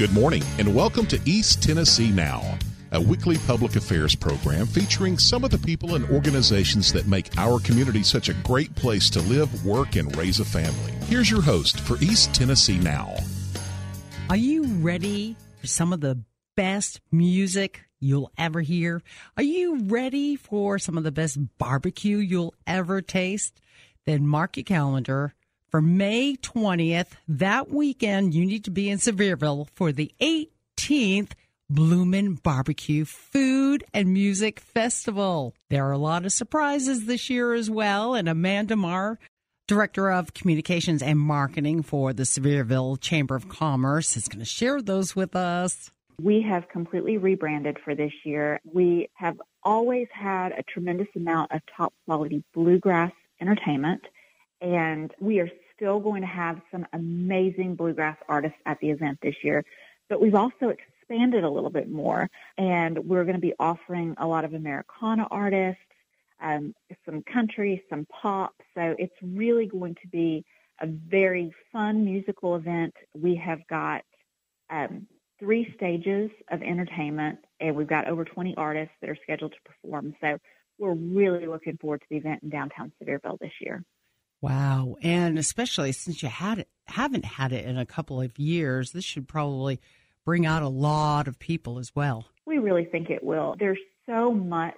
Good morning, and welcome to East Tennessee Now, a weekly public affairs program featuring some of the people and organizations that make our community such a great place to live, work, and raise a family. Here's your host for East Tennessee Now. Are you ready for some of the best music you'll ever hear? Are you ready for some of the best barbecue you'll ever taste? Then mark your calendar for May 20th. That weekend, you need to be in Sevierville for the 18th Bloomin' Barbecue Food and Music Festival. There are a lot of surprises this year as well, and Amanda Marr, Director of Communications and Marketing for the Sevierville Chamber of Commerce, is going to share those with us. We have completely rebranded for this year. We have always had a tremendous amount of top quality bluegrass entertainment, and we are still going to have some amazing bluegrass artists at the event this year, but we've also expanded a little bit more, and we're going to be offering a lot of Americana artists, um, some country, some pop. So it's really going to be a very fun musical event. We have got um, three stages of entertainment, and we've got over 20 artists that are scheduled to perform. So we're really looking forward to the event in downtown Sevierville this year. Wow. And especially since you had it, haven't had it in a couple of years, this should probably bring out a lot of people as well. We really think it will. There's so much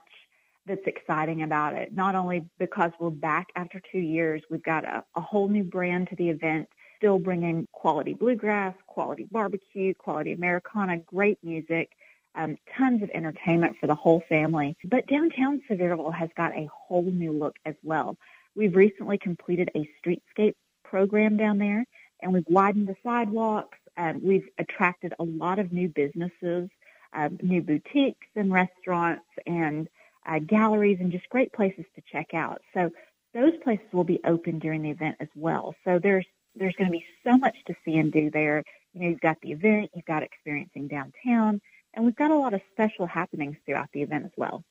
that's exciting about it, not only because we're back after two years, we've got a, a whole new brand to the event, still bringing quality bluegrass, quality barbecue, quality Americana, great music. Um, tons of entertainment for the whole family. But downtown Sevierville has got a whole new look as well. We've recently completed a streetscape program down there, and we've widened the sidewalks. Um, we've attracted a lot of new businesses, um, new boutiques and restaurants and uh, galleries, and just great places to check out. So those places will be open during the event as well. So there's there's going to be so much to see and do there. You know, you've got the event, you've got experiencing downtown, and we've got a lot of special happenings throughout the event as well.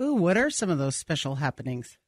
Ooh, what are some of those special happenings?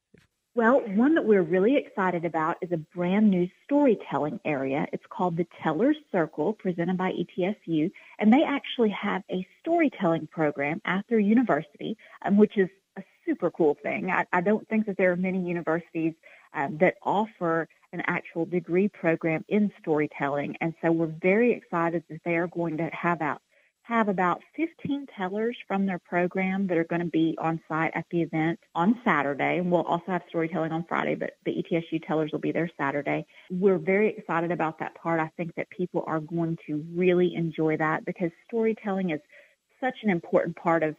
Well, one that we're really excited about is a brand new storytelling area. It's called the Teller's Circle, presented by ETSU, and they actually have a storytelling program at their university, um, which is a super cool thing. I, I, don't think that there are many universities um, that offer an actual degree program in storytelling, and so we're very excited that they are going to have out have about 15 tellers from their program that are going to be on site at the event on Saturday. And we'll also have storytelling on Friday, but the ETSU tellers will be there Saturday. We're very excited about that part. I think that people are going to really enjoy that because storytelling is such an important part of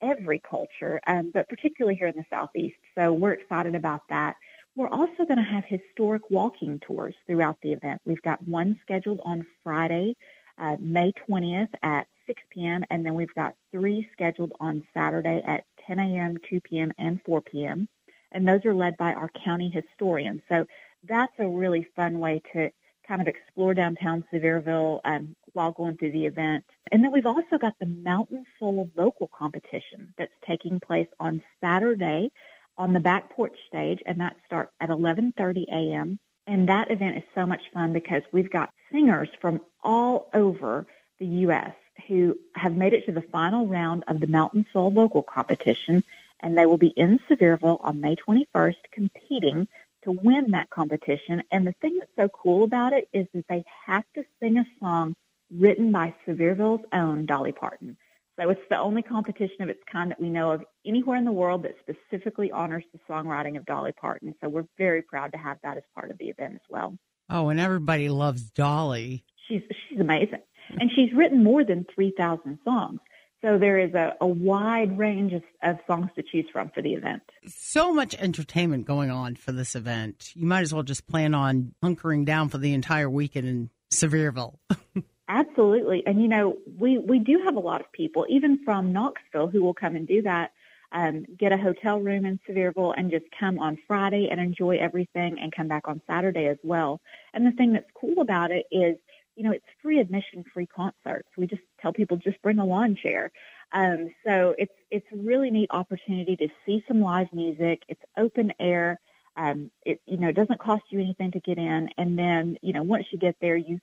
every culture, um, but particularly here in the Southeast. So we're excited about that. We're also going to have historic walking tours throughout the event. We've got one scheduled on Friday, uh, May 20th at 6 p.m. And then we've got three scheduled on Saturday at 10 a.m., 2 p.m., and 4 p.m. And those are led by our county historian. So that's a really fun way to kind of explore downtown Sevierville um, while going through the event. And then we've also got the Mountain Soul Vocal Competition that's taking place on Saturday on the back porch stage, and that starts at 11:30 a.m. And that event is so much fun because we've got singers from all over the U.S who have made it to the final round of the Mountain Soul Vocal Competition, and they will be in Sevierville on May 21st competing to win that competition. And the thing that's so cool about it is that they have to sing a song written by Sevierville's own Dolly Parton. So it's the only competition of its kind that we know of anywhere in the world that specifically honors the songwriting of Dolly Parton. So we're very proud to have that as part of the event as well. Oh, and everybody loves Dolly. She's she's amazing. And she's written more than 3,000 songs. So there is a, a wide range of, of, songs to choose from for the event. So much entertainment going on for this event. You might as well just plan on hunkering down for the entire weekend in Sevierville. Absolutely. And you know, we, we do have a lot of people, even from Knoxville, who will come and do that, um, get a hotel room in Sevierville and just come on Friday and enjoy everything and come back on Saturday as well. And the thing that's cool about it is you know, it's free admission, free concerts. We just tell people just bring a lawn chair. Um, so it's it's a really neat opportunity to see some live music. It's open air. Um, it you know doesn't cost you anything to get in, and then you know once you get there, you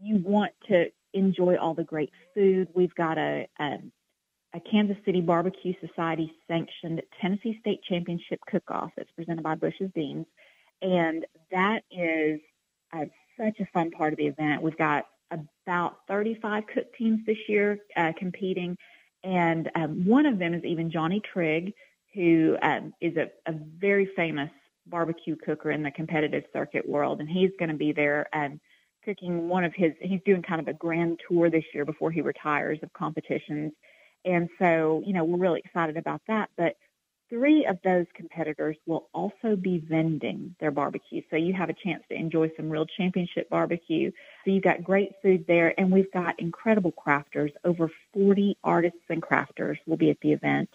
you want to enjoy all the great food. We've got a, a, a Kansas City Barbecue Society sanctioned Tennessee State Championship cook-off that's presented by Bush's Beans, and that is uh, such a fun part of the event. We've got about 35 cook teams this year uh, competing, and um, one of them is even Johnny Trigg, who um, is a, a very famous barbecue cooker in the competitive circuit world, and he's going to be there um, cooking one of his. He's doing kind of a grand tour this year before he retires of competitions, and so you know we're really excited about that. But three of those competitors will also be vending their barbecue, so you have a chance to enjoy some real championship barbecue. So you've got great food there, and we've got incredible crafters. Over 40 artists and crafters will be at the event.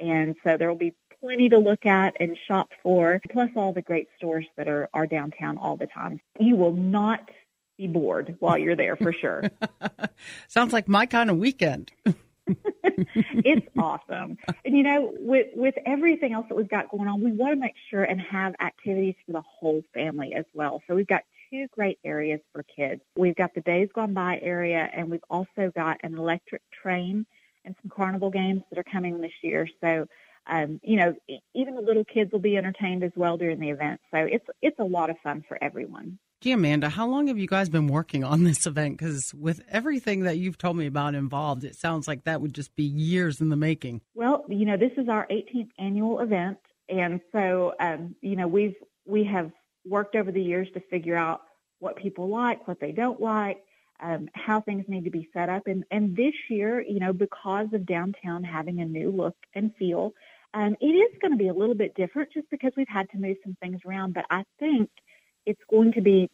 And so there will be plenty to look at and shop for, plus all the great stores that are, are downtown all the time. You will not be bored while you're there for sure. Sounds like my kind of weekend. it's awesome. And you know, with with everything else that we've got going on, we want to make sure and have activities for the whole family as well. So we've got two great areas for kids. We've got the Days Gone By area and we've also got an electric train and some carnival games that are coming this year. So um, you know, even the little kids will be entertained as well during the event. So it's it's a lot of fun for everyone. Gee, Amanda, how long have you guys been working on this event? Because with everything that you've told me about involved, it sounds like that would just be years in the making. Well, you know, this is our 18th annual event, and so um, you know we've we have worked over the years to figure out what people like, what they don't like, um, how things need to be set up, and and this year, you know, because of downtown having a new look and feel, um, it is going to be a little bit different just because we've had to move some things around, but I think it's going to be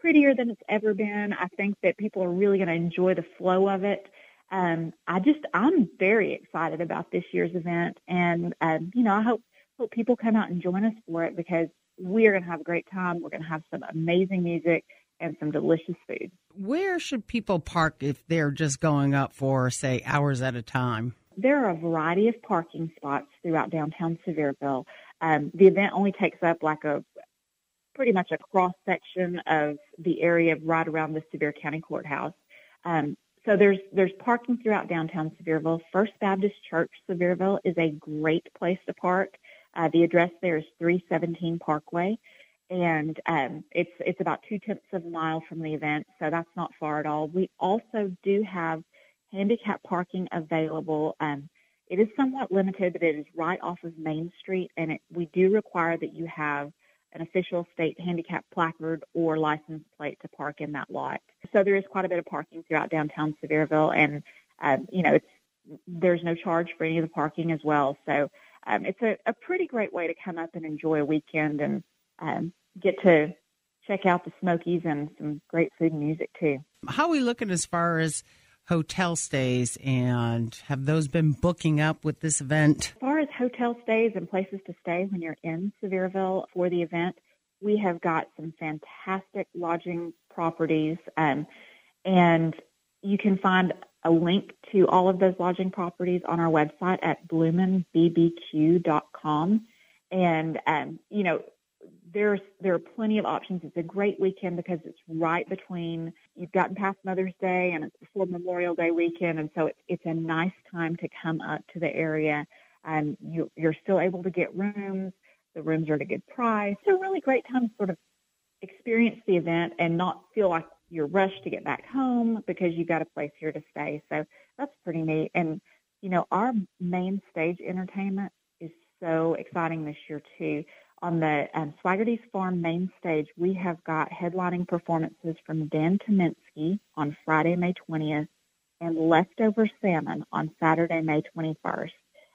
prettier than it's ever been. I think that people are really going to enjoy the flow of it. Um, I just, I'm very excited about this year's event, and um, you know, I hope hope people come out and join us for it because we are going to have a great time. We're going to have some amazing music and some delicious food. Where should people park if they're just going up for, say, hours at a time? There are a variety of parking spots throughout downtown Sevierville. Um, the event only takes up like a pretty much a cross section of the area right around the Sevier County Courthouse. Um, so there's there's parking throughout downtown Sevierville. First Baptist Church Sevierville is a great place to park. Uh, the address there is 317 Parkway, and um, it's it's about two tenths of a mile from the event, so that's not far at all. We also do have handicap parking available. Um, it is somewhat limited, but it is right off of Main Street, and it, we do require that you have an official state handicap placard or license plate to park in that lot. So there is quite a bit of parking throughout downtown Sevierville, and um, you know, it's there's no charge for any of the parking as well. So um, it's a, a pretty great way to come up and enjoy a weekend and um, get to check out the Smokies and some great food and music too. How are we looking as far as hotel stays and have those been booking up with this event? As far as hotel stays and places to stay when you're in Sevierville for the event, we have got some fantastic lodging properties. Um, and you can find a link to all of those lodging properties on our website at bloominbbq.com. And, um, you know, there's there are plenty of options. It's a great weekend because it's right between you've gotten past Mother's Day and it's before Memorial Day weekend, and so it's it's a nice time to come up to the area. And you, you're still able to get rooms. The rooms are at a good price. It's a really great time to sort of experience the event and not feel like you're rushed to get back home because you've got a place here to stay. So that's pretty neat. And you know, our main stage entertainment is so exciting this year too on the um, Swaggerty's Farm main stage, we have got headlining performances from Dan Tyminski on Friday, May 20th, and Leftover Salmon on Saturday, May 21st.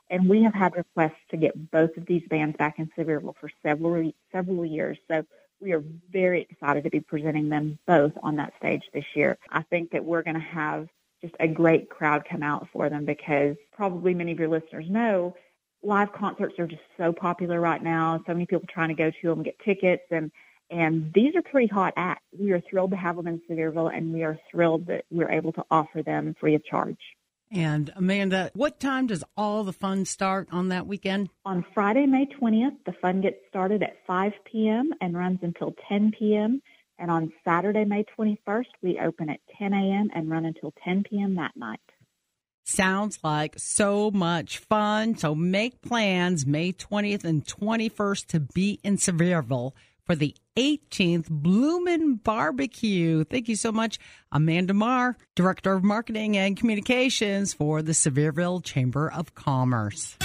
And we have had requests to get both of these bands back in Sevierville for several several years. So we are very excited to be presenting them both on that stage this year. I think that we're going to have just a great crowd come out for them because probably many of your listeners know live concerts are just so popular right now. So many people trying to go to them, get tickets, and and these are pretty hot acts. We are thrilled to have them in Sevierville, and we are thrilled that we're able to offer them free of charge. And Amanda, what time does all the fun start on that weekend? On Friday, May 20th, the fun gets started at 5 p.m. and runs until 10 p.m. And on Saturday, May 21st, we open at 10 a.m. and run until 10 p.m. that night. Sounds like so much fun. So make plans May 20th and 21st to be in Sevierville for the 18th Bloomin' Barbecue. Thank you so much, Amanda Marr, Director of Marketing and Communications for the Sevierville Chamber of Commerce.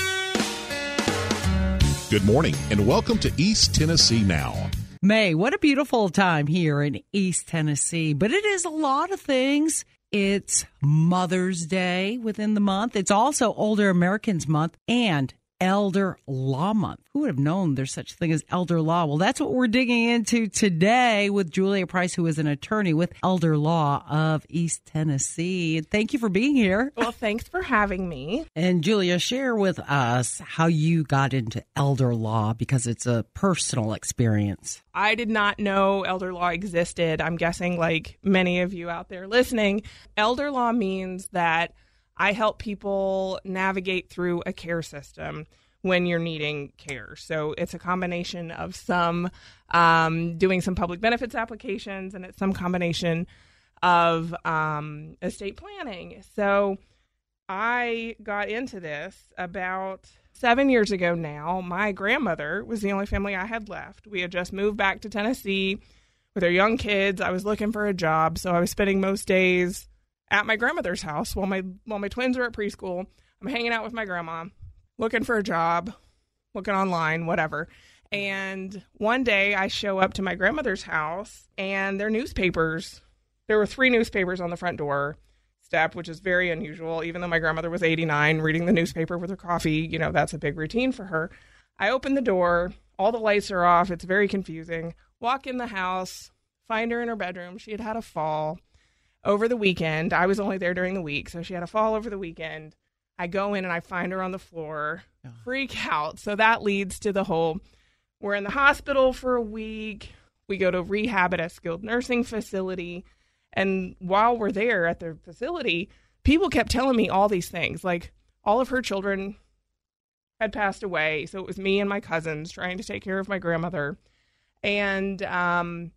Good morning and welcome to East Tennessee Now. May, what a beautiful time here in East Tennessee, but it is a lot of things. It's Mother's Day within the month. It's also Older Americans Month and Elder Law Month. Who would have known there's such a thing as elder law? Well, that's what we're digging into today with Julia Price, who is an attorney with Elder Law of East Tennessee. Thank you for being here. Well, thanks for having me. And Julia, share with us how you got into elder law because it's a personal experience. I did not know elder law existed. I'm guessing, like many of you out there listening, elder law means that I help people navigate through a care system when you're needing care. So it's a combination of some um, doing some public benefits applications, and it's some combination of um, estate planning. So I got into this about seven years ago now. My grandmother was the only family I had left. We had just moved back to Tennessee with our young kids. I was looking for a job, so I was spending most days at my grandmother's house while my while my twins are at preschool. I'm hanging out with my grandma, looking for a job, looking online, whatever. And one day I show up to my grandmother's house and their newspapers. There were three newspapers on the front door step, which is very unusual. Even though my grandmother was 89, reading the newspaper with her coffee, you know, that's a big routine for her. I open the door, all the lights are off. It's very confusing. Walk in the house, find her in her bedroom. She had had a fall over the weekend. I was only there during the week, so she had a fall over the weekend. I go in and I find her on the floor, yeah. freak out. So that leads to the whole we're in the hospital for a week. We go to rehab at a skilled nursing facility. And while we're there at the facility, people kept telling me all these things. Like all of her children had passed away. So it was me and my cousins trying to take care of my grandmother. And um,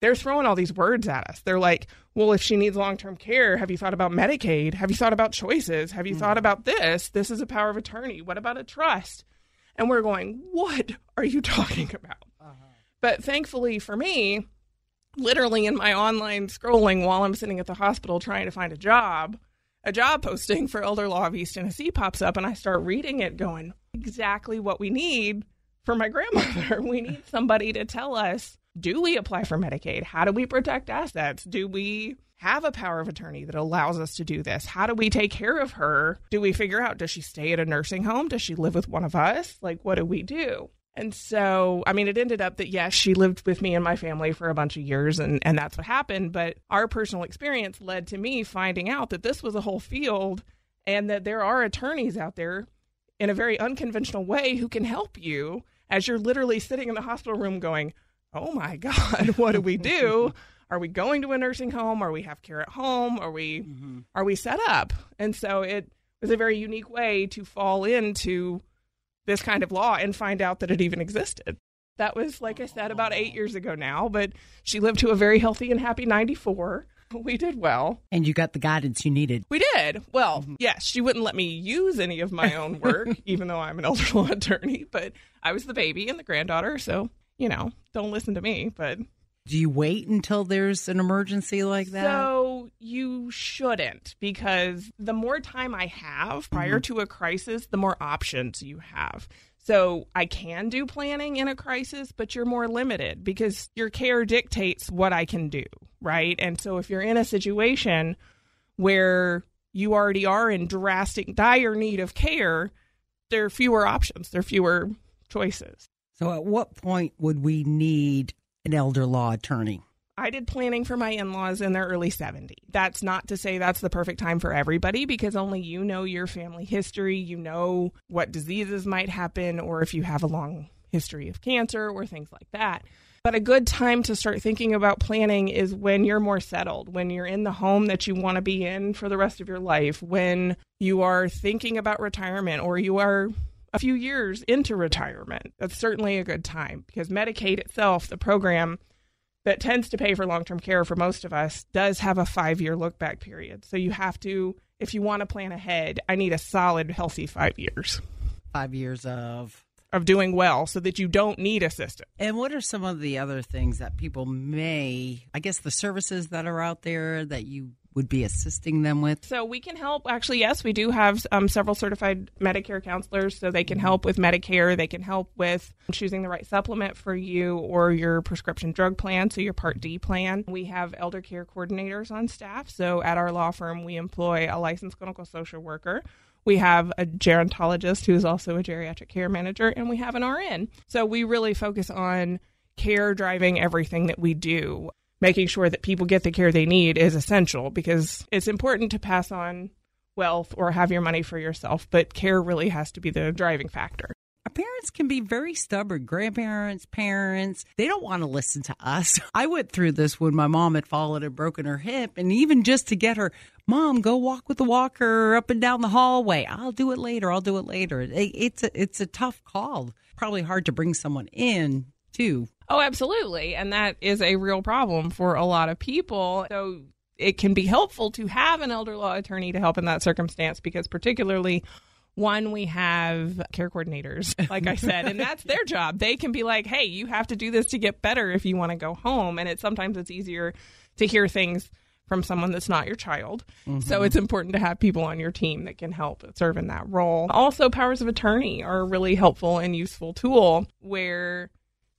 they're throwing all these words at us. They're like, well, if she needs long term care, have you thought about Medicaid? Have you thought about choices? Have you mm-hmm. thought about this? This is a power of attorney. What about a trust? And we're going, what are you talking about? Uh-huh. But thankfully for me, literally in my online scrolling while I'm sitting at the hospital trying to find a job, a job posting for Elder Law of East Tennessee pops up, and I start reading it, going, exactly what we need for my grandmother. we need somebody to tell us do we apply for Medicaid? How do we protect assets? Do we have a power of attorney that allows us to do this? How do we take care of her? Do we figure out does she stay at a nursing home? Does she live with one of us? Like, what do we do? And so, I mean, it ended up that yes, she lived with me and my family for a bunch of years, and, and that's what happened. But our personal experience led to me finding out that this was a whole field and that there are attorneys out there in a very unconventional way who can help you as you're literally sitting in the hospital room going, oh my God, what do we do? Are we going to a nursing home? Are we have care at home? Are we mm-hmm. are we set up? And so it was a very unique way to fall into this kind of law and find out that it even existed. That was, like I said, about eight years ago now, but she lived to a very healthy and happy 94. We did well. And you got the guidance you needed. We did. Well, mm-hmm. yes, she wouldn't let me use any of my own work, even though I'm an elder law attorney, but I was the baby and the granddaughter, so you know, don't listen to me, but do you wait until there's an emergency like that? So you shouldn't because the more time I have prior mm-hmm. to a crisis, the more options you have. So I can do planning in a crisis, but you're more limited because your care dictates what I can do, right? And so if you're in a situation where you already are in drastic dire need of care, there are fewer options, there are fewer choices. So, at what point would we need an elder law attorney? I did planning for my in laws in their early 70s. That's not to say that's the perfect time for everybody because only you know your family history. You know what diseases might happen, or if you have a long history of cancer or things like that. But a good time to start thinking about planning is when you're more settled, when you're in the home that you want to be in for the rest of your life, when you are thinking about retirement or you are a few years into retirement. That's certainly a good time because Medicaid itself, the program that tends to pay for long term care for most of us does have a five year look back period. So you have to, if you want to plan ahead, I need a solid, healthy five years. Five years of of doing well so that you don't need assistance. And what are some of the other things that people may, I guess, the services that are out there that you would be assisting them with? So we can help. Actually, yes, we do have um, several certified Medicare counselors, so they can help with Medicare. They can help with choosing the right supplement for you or your prescription drug plan, so your Part D plan. We have elder care coordinators on staff. So at our law firm, we employ a licensed clinical social worker we have a gerontologist who is also a geriatric care manager, and we have an RN. So we really focus on care driving everything that we do. Making sure that people get the care they need is essential because it's important to pass on wealth or have your money for yourself, but care really has to be the driving factor Our parents can be very stubborn. Grandparents, parents, they don't want to listen to us. I went through this when my mom had fallen and broken her hip, and even just to get her, Mom, go walk with the walker up and down the hallway. I'll do it later. I'll do it later. It's a, it's a tough call. Probably hard to bring someone in too. Oh, absolutely. And that is a real problem for a lot of people. So it can be helpful to have an elder law attorney to help in that circumstance because, particularly one, we have care coordinators, like I said, and that's their job. They can be like, hey, you have to do this to get better if you want to go home. And it's sometimes it's easier to hear things from someone that's not your child. Mm-hmm. So it's important to have people on your team that can help serve in that role. Also, powers of attorney are a really helpful and useful tool where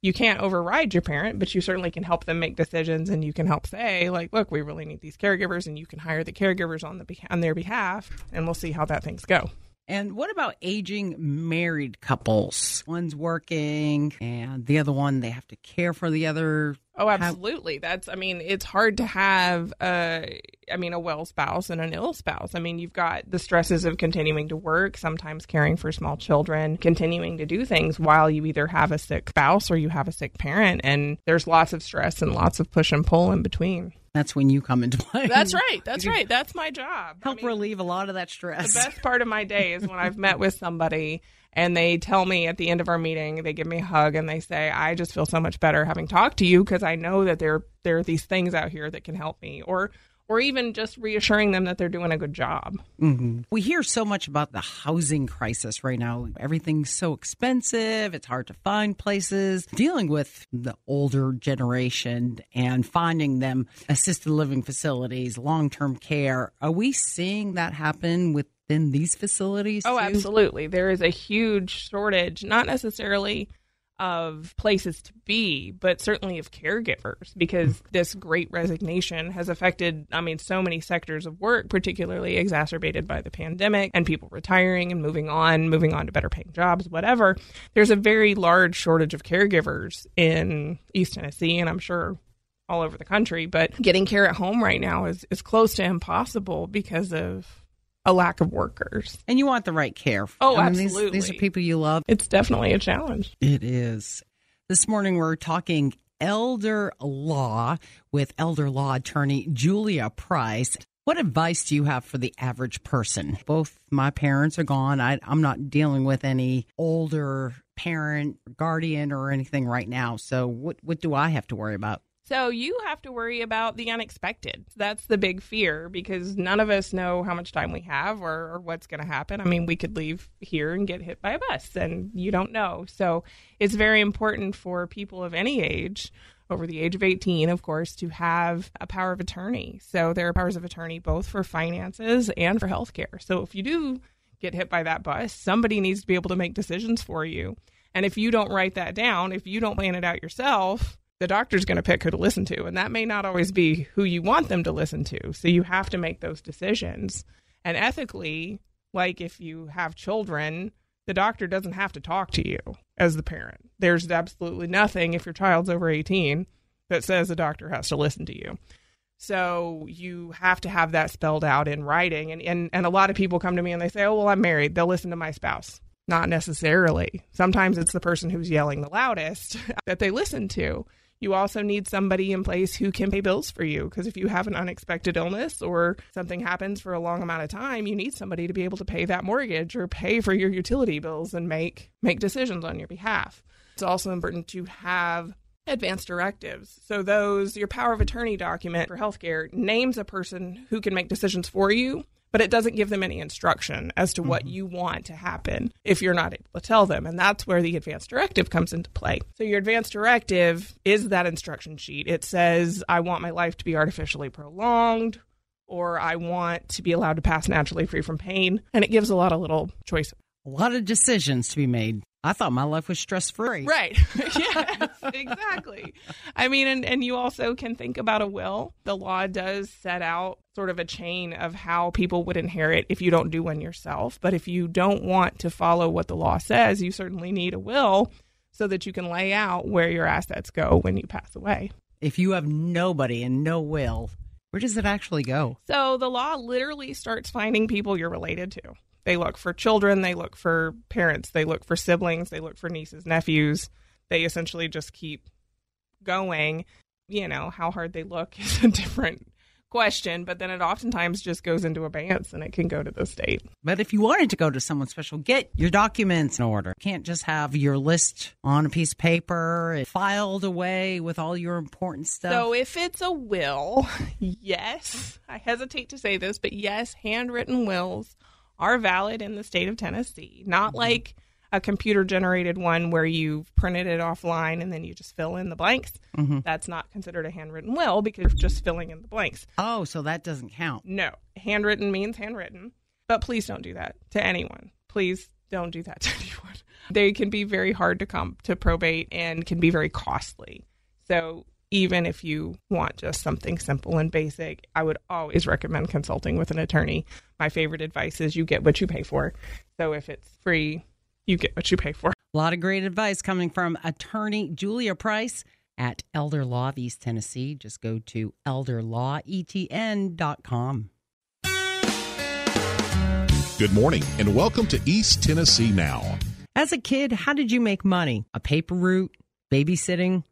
you can't override your parent, but you certainly can help them make decisions and you can help say, like, look, we really need these caregivers and you can hire the caregivers on the on their behalf and we'll see how that things go. And what about aging married couples? One's working and the other one, they have to care for the other. Oh, absolutely. That's, I mean, it's hard to have, a, I mean, a well spouse and an ill spouse. I mean, you've got the stresses of continuing to work, sometimes caring for small children, continuing to do things while you either have a sick spouse or you have a sick parent. And there's lots of stress and lots of push and pull in between. That's when you come into play. That's right. That's right. That's my job. Help I mean, relieve a lot of that stress. The best part of my day is when I've met with somebody and they tell me at the end of our meeting, they give me a hug and they say, "I just feel so much better having talked to you because I know that there there are these things out here that can help me." Or or even just reassuring them that they're doing a good job. Mm-hmm. We hear so much about the housing crisis right now. Everything's so expensive, it's hard to find places. Dealing with the older generation and finding them assisted living facilities, long term care, are we seeing that happen within these facilities? Oh, too? absolutely. There is a huge shortage, not necessarily of places to be, but certainly of caregivers, because hmm. this great resignation has affected, I mean, so many sectors of work, particularly exacerbated by the pandemic and people retiring and moving on, moving on to better paying jobs, whatever. There's a very large shortage of caregivers in East Tennessee, and I'm sure all over the country, but getting care at home right now is, is close to impossible because of a lack of workers. And you want the right care. Oh, I mean, absolutely. These, these are people you love. It's definitely a challenge. It is. This morning we're talking elder law with elder law attorney Julia Price. What advice do you have for the average person? Both my parents are gone. I, am not dealing with any older parent, guardian, or anything right now. So, what, what do I have to worry about? So you have to worry about the unexpected. That's the big fear because none of us know how much time we have or, or what's going to happen. I mean, we could leave here and get hit by a bus and you don't know. So it's very important for people of any age over the age of 18, of course, to have a power of attorney. So there are powers of attorney both for finances and for healthcare. So if you do get hit by that bus, somebody needs to be able to make decisions for you. And if you don't write that down, if you don't plan it out yourself, the doctor's going to pick who to listen to. And that may not always be who you want them to listen to. So you have to make those decisions. And ethically, like if you have children, the doctor doesn't have to talk to you as the parent. There's absolutely nothing if your child's over 18 that says the doctor has to listen to you. So you have to have that spelled out in writing. And, and, and a lot of people come to me and they say, oh, well, I'm married. They'll listen to my spouse. Not necessarily. Sometimes it's the person who's yelling the loudest that they listen to you also need somebody in place who can pay bills for you because if you have an unexpected illness or something happens for a long amount of time, you need somebody to be able to pay that mortgage or pay for your utility bills and make make decisions on your behalf. It's also important to have advanced directives. So those your power of attorney document for healthcare names a person who can make decisions for you, but it doesn't give them any instruction as to what mm-hmm. you want to happen if you're not able to tell them. And that's where the advanced directive comes into play. So your advanced directive is that instruction sheet. It says I want my life to be artificially prolonged or I want to be allowed to pass naturally free from pain, and it gives a lot of little choices. A lot of decisions to be made. I thought my life was stress free. Right. yes, exactly. I mean, and, and you also can think about a will. The law does set out sort of a chain of how people would inherit if you don't do one yourself. But if you don't want to follow what the law says, you certainly need a will so that you can lay out where your assets go when you pass away. If you have nobody and no will, where does it actually go? So the law literally starts finding people you're related to. They look for children, they look for parents, they look for siblings, they look for nieces, nephews. They essentially just keep going. You know, how hard they look is a different question, but then it oftentimes just goes into abeyance and it can go to the state. But if you wanted to go to someone special, get your documents in order. You Can't just have your list on a piece of paper filed away with all your important stuff. So if it's a will, yes, I hesitate to say this, but yes, handwritten wills are valid in the state of Tennessee. Not mm-hmm. like a computer generated one where you've printed it offline and then you just fill in the blanks. Mm-hmm. That's not considered a handwritten will because you're just filling in the blanks. oh, so that doesn't count. No, handwritten means handwritten. But please don't do that to anyone. Please don't do that to anyone. They can be very hard to come to probate and can be very costly. So even if you want just something simple and basic, I would always recommend consulting with an attorney. My favorite advice is you get what you pay for. So if it's free, you get what you pay for. A lot of great advice coming from attorney Julia Price at Elder Law of East Tennessee. Just go to elderlawetn.com. Good morning and welcome to East Tennessee Now. As a kid, how did you make money? A paper route? Babysitting?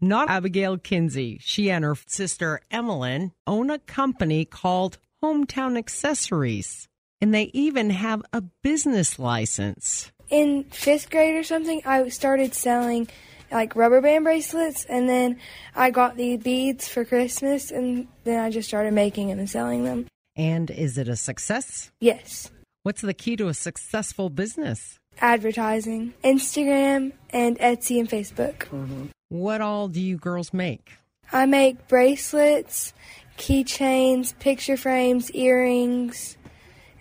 Not Abigail Kinsey. She and her sister Emmeline own a company called Hometown Accessories. And they even have a business license. in fifth grade or something, I started selling like rubber band bracelets, and then I got the beads for Christmas, and then I just started making them and selling them. And is it a success? Yes, What's the key to a successful business? advertising, Instagram, and Etsy and Facebook. Mm-hmm. What all do you girls make? I make bracelets, keychains, picture frames, earrings,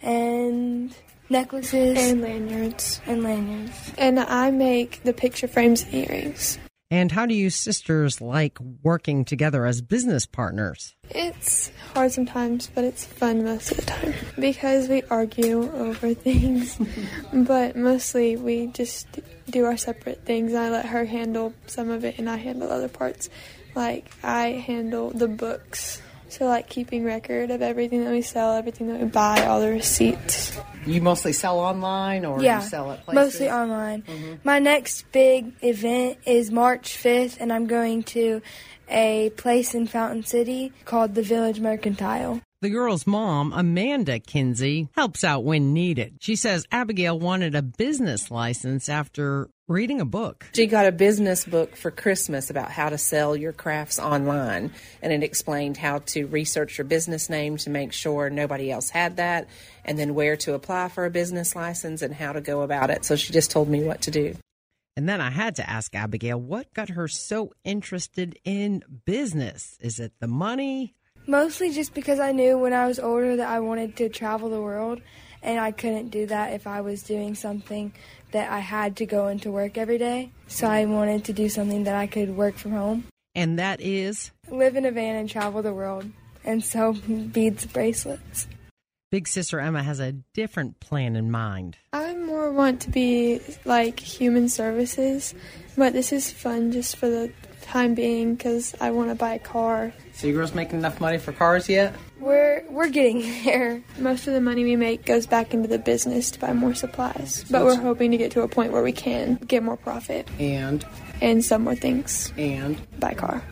and necklaces and lanyards. and lanyards. And I make the picture frames and earrings. And how do you sisters like working together as business partners? It's hard sometimes, but it's fun most of the time because we argue over things. but mostly we just do our separate things. I let her handle some of it and I handle other parts. Like I handle the books. So like keeping record of everything that we sell, everything that we buy, all the receipts. You mostly sell online or yeah, you sell at places? mostly online. Mm-hmm. My next big event is March 5th, and I'm going to a place in Fountain City called the Village Mercantile. The girl's mom, Amanda Kinsey, helps out when needed. She says Abigail wanted a business license after reading a book. She got a business book for Christmas about how to sell your crafts online, and it explained how to research your business name to make sure nobody else had that, and then where to apply for a business license and how to go about it. So she just told me what to do. And then I had to ask Abigail what got her so interested in business. Is it the money? Mostly just because I knew when I was older that I wanted to travel the world, and I couldn't do that if I was doing something that I had to go into work every day. So I wanted to do something that I could work from home, And that is live in a van, and travel the world, and sell beads bracelets. Big Sister Emma has a different plan in mind. I more want to be like human services, but this is fun just for the time being because I want to buy a car. So you girls making enough money for cars yet? We're we're getting there. Most of the money we make goes back into the business to buy more supplies, but we're hoping to get to a point where we can get more profit And and sell more things. and Buy a car.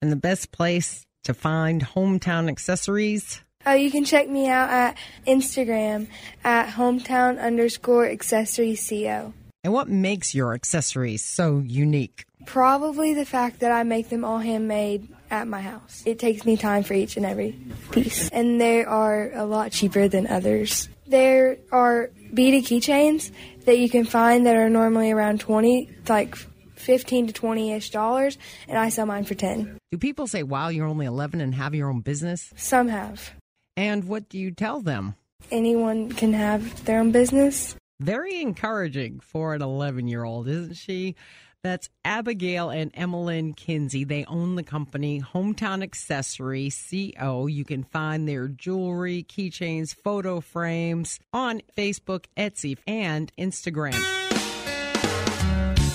and the best place to find hometown accessories Uh, you can check me out at Instagram at hometown underscore accessory co. And what makes your accessories so unique? Probably the fact that I make them all handmade at my house. It takes me time for each and every piece, and they are a lot cheaper than others. There are beaded keychains that you can find that are normally around 20, like 15 to 20 ish dollars, and I sell mine for 10. Do people say, wow, you're only 11 and have your own business? Some have. And what do you tell them? Anyone can have their own business. Very encouraging for an 11 year old, isn't she? That's Abigail and Emmeline Kinsey. They own the company Hometown Accessory CO. You can find their jewelry, keychains, photo frames on Facebook, Etsy, and Instagram.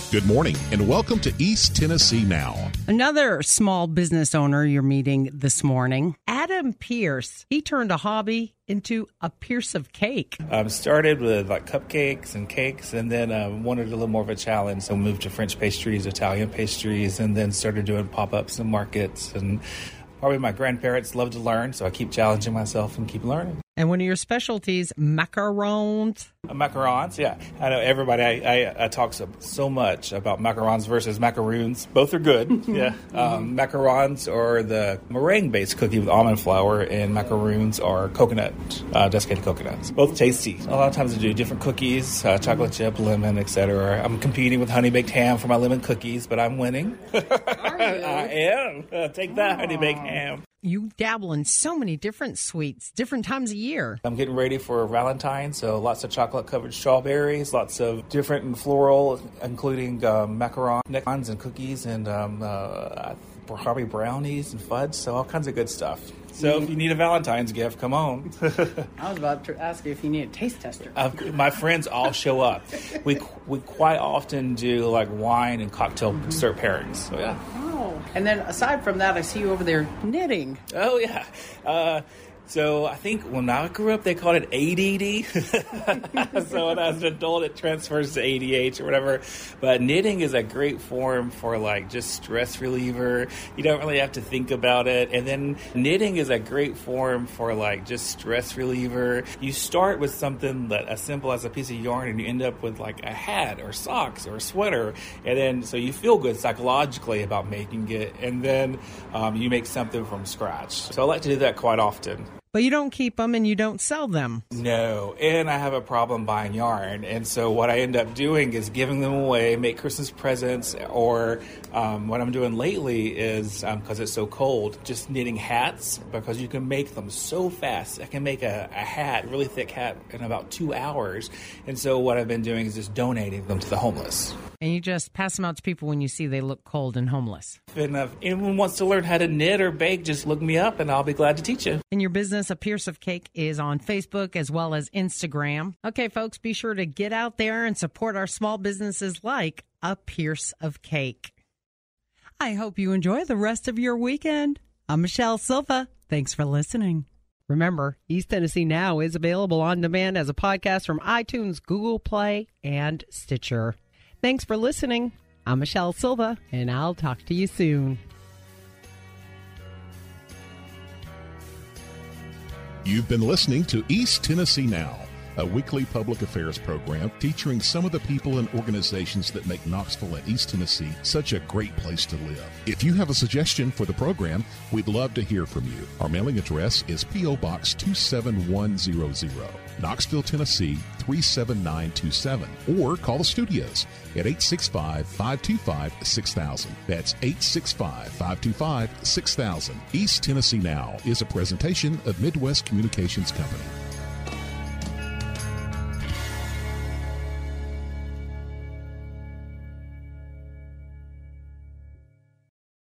Good morning and welcome to East Tennessee Now. Another small business owner you're meeting this morning, Adam Pierce. He turned a hobby into a pierce of cake. Um, started with like cupcakes and cakes, and then um, wanted a little more of a challenge. So moved to French pastries, Italian pastries, and then started doing pop ups and markets. And probably my grandparents love to learn, so I keep challenging myself and keep learning. And one of your specialties, macarons. Uh, macarons, yeah. I know everybody. I, I, I talk so, so, much about macarons versus macaroons. Both are good. yeah. Um, macarons are the meringue-based cookie with almond flour, and macaroons are coconut, uh, desiccated coconuts. Both tasty. A lot of times I do different cookies, uh, chocolate chip, lemon, etc. I'm competing with honey baked ham for my lemon cookies, but I'm winning. I am. Uh, take that, honey baked ham you dabble in so many different sweets, different times of year. I'm getting ready for Valentine's, so lots of chocolate covered strawberries, lots of different and floral, including um, macarons and cookies, and um, uh, probably brownies and fudge, so all kinds of good stuff. So if you need a Valentine's gift, come on. I was about to ask you if you need a taste tester. Uh, my friends all show up. We we quite often do like wine and cocktail mm-hmm. dessert pairings. So yeah. Oh, and then aside from that, I see you over there knitting. Oh yeah. Uh, so I think when I grew up, they called it ADD. so was an adult, it transfers to ADH or whatever. But knitting is a great form for like just stress reliever. You don't really have to think about it. And then knitting is a great form for like just stress reliever. You start with something that as simple as a piece of yarn, and you end up with like a hat or socks or a sweater. And then so you feel good psychologically about making it, and then um, you make something from scratch. So I like to do that quite often. But you don't keep them and you don't sell them. No, and I have a problem buying yarn. And so what I end up doing is giving them away, make Christmas presents, or um, what I'm doing lately is because um, it's so cold, just knitting hats because you can make them so fast. I can make a, a hat, really thick hat, in about two hours. And so what I've been doing is just donating them to the homeless. And you just pass them out to people when you see they look cold and homeless. And if anyone wants to learn how to knit or bake, just look me up and I'll be glad to teach you. And your business, A Pierce of Cake, is on Facebook as well as Instagram. Okay, folks, be sure to get out there and support our small businesses like A Pierce of Cake. I hope you enjoy the rest of your weekend. I'm Michelle Silva. Thanks for listening. Remember, East Tennessee Now is available on demand as a podcast from iTunes, Google Play, and Stitcher. Thanks for listening. I'm Michelle Silva, and I'll talk to you soon. You've been listening to East Tennessee Now a weekly public affairs program featuring some of the people and organizations that make Knoxville and East Tennessee such a great place to live. If you have a suggestion for the program, we'd love to hear from you. Our mailing address is P.O. Box 27100, Knoxville, Tennessee 37927, or call the studios at 865 525 6000. That's 865 525 6000. East Tennessee Now is a presentation of Midwest Communications Company.